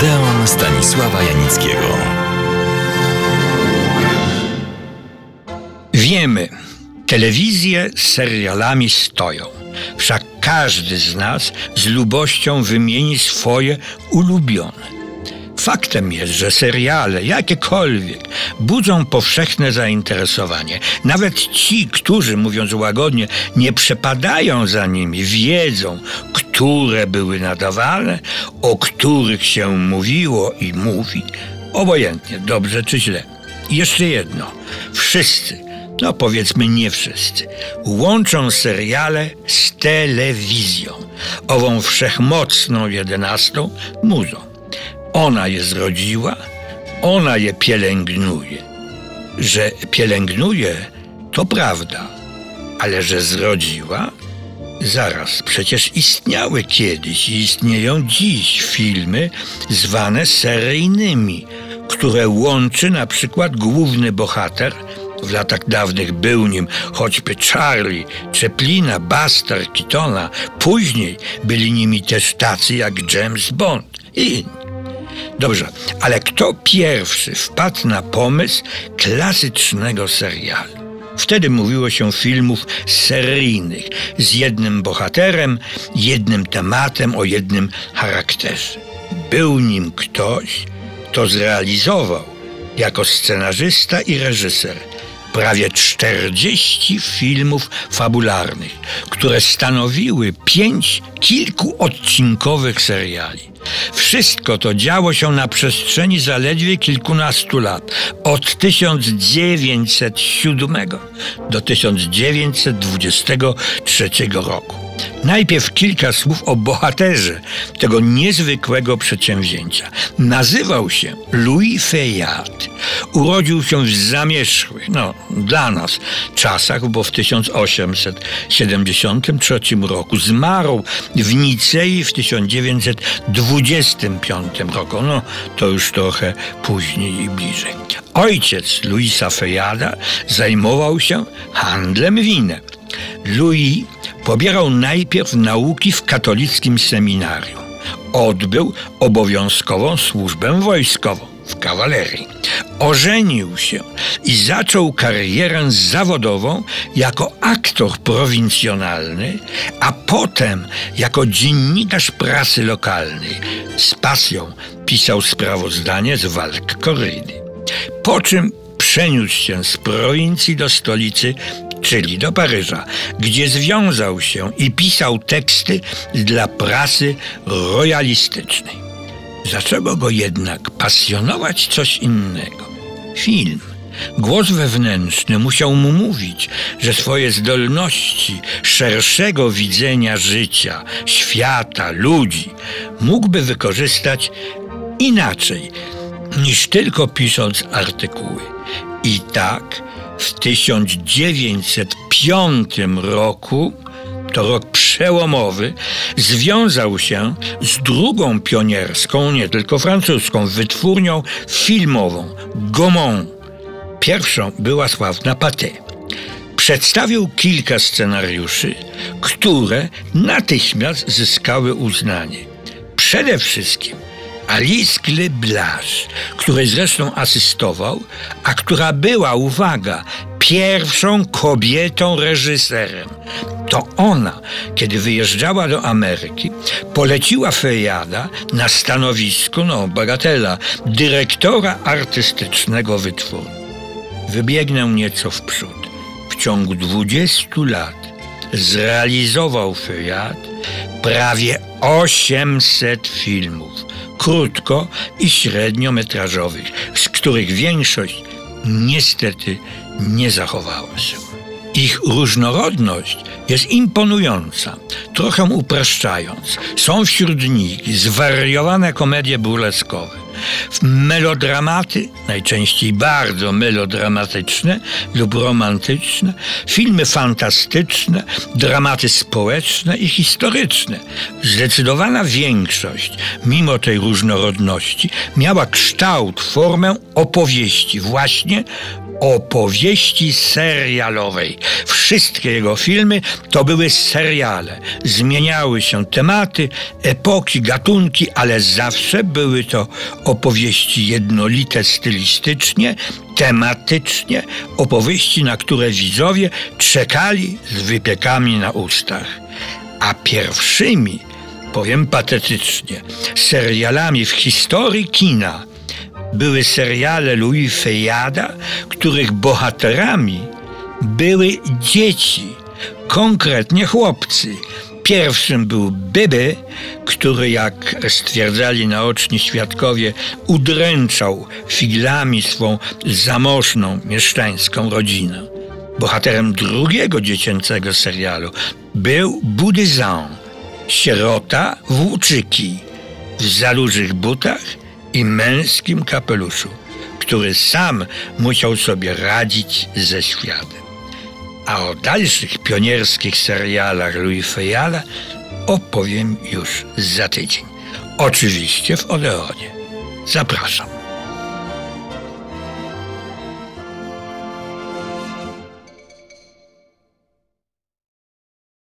Odeon Stanisława Janickiego. Wiemy, telewizje z serialami stoją. Wszak każdy z nas z lubością wymieni swoje ulubione. Faktem jest, że seriale, jakiekolwiek, budzą powszechne zainteresowanie. Nawet ci, którzy, mówiąc łagodnie, nie przepadają za nimi, wiedzą, które były nadawane, o których się mówiło i mówi, obojętnie, dobrze czy źle. I jeszcze jedno. Wszyscy, no powiedzmy nie wszyscy, łączą seriale z telewizją, ową wszechmocną jedenastą muzą. Ona je zrodziła, ona je pielęgnuje. Że pielęgnuje, to prawda, ale że zrodziła? Zaraz, przecież istniały kiedyś i istnieją dziś filmy zwane seryjnymi, które łączy na przykład główny bohater. W latach dawnych był nim choćby Charlie, Chaplina, Buster, Keatona. Później byli nimi też tacy jak James Bond i inni. Dobrze, ale kto pierwszy wpadł na pomysł klasycznego serialu? Wtedy mówiło się filmów seryjnych z jednym bohaterem, jednym tematem o jednym charakterze. Był nim ktoś, kto zrealizował jako scenarzysta i reżyser prawie 40 filmów fabularnych, które stanowiły pięć kilkuodcinkowych seriali. Wszystko to działo się na przestrzeni zaledwie kilkunastu lat, od 1907 do 1923 roku. Najpierw kilka słów o bohaterze tego niezwykłego przedsięwzięcia. Nazywał się Louis Fayard. Urodził się w zamierzchłych, no dla nas, czasach, bo w 1873 roku zmarł w Nicei w 1925 roku. No to już trochę później i bliżej. Ojciec Louisa Fayarda zajmował się handlem winem. Louis pobierał najpierw nauki w katolickim seminarium. Odbył obowiązkową służbę wojskową w kawalerii. Ożenił się i zaczął karierę zawodową jako aktor prowincjonalny, a potem jako dziennikarz prasy lokalnej. Z pasją pisał sprawozdanie z walk korydy. Po czym przeniósł się z prowincji do stolicy czyli do Paryża, gdzie związał się i pisał teksty dla prasy royalistycznej. Zaczęło go jednak pasjonować coś innego. Film. Głos wewnętrzny musiał mu mówić, że swoje zdolności szerszego widzenia życia, świata, ludzi mógłby wykorzystać inaczej niż tylko pisząc artykuły. I tak w 1905 roku, to rok przełomowy, związał się z drugą pionierską, nie tylko francuską, wytwórnią filmową Gaumont. Pierwszą była sławna Pathé. Przedstawił kilka scenariuszy, które natychmiast zyskały uznanie. Przede wszystkim Alice Gleblasz, której zresztą asystował, a która była, uwaga, pierwszą kobietą reżyserem. To ona, kiedy wyjeżdżała do Ameryki, poleciła Fejada na stanowisku, no bagatela, dyrektora artystycznego wytwórni. Wybiegnę nieco w przód. W ciągu 20 lat zrealizował Fejad prawie 800 filmów krótko i średniometrażowych, z których większość niestety nie zachowała się. Ich różnorodność jest imponująca, trochę upraszczając. Są wśród nich zwariowane komedie burleskowe, melodramaty, najczęściej bardzo melodramatyczne lub romantyczne, filmy fantastyczne, dramaty społeczne i historyczne. Zdecydowana większość, mimo tej różnorodności, miała kształt, formę opowieści właśnie opowieści serialowej. Wszystkie jego filmy to były seriale. Zmieniały się tematy, epoki, gatunki, ale zawsze były to opowieści jednolite stylistycznie, tematycznie, opowieści, na które widzowie czekali z wypiekami na ustach. A pierwszymi, powiem patetycznie, serialami w historii kina były seriale Louis Fejada, których bohaterami były dzieci, konkretnie chłopcy. Pierwszym był Byby, który, jak stwierdzali naoczni świadkowie, udręczał figlami swą zamożną mieszczańską rodzinę. Bohaterem drugiego dziecięcego serialu był Budyzan, sierota włóczyki w zalużych butach i męskim kapeluszu, który sam musiał sobie radzić ze światem. A o dalszych pionierskich serialach Louis Fejala opowiem już za tydzień. Oczywiście w Odeonie. Zapraszam.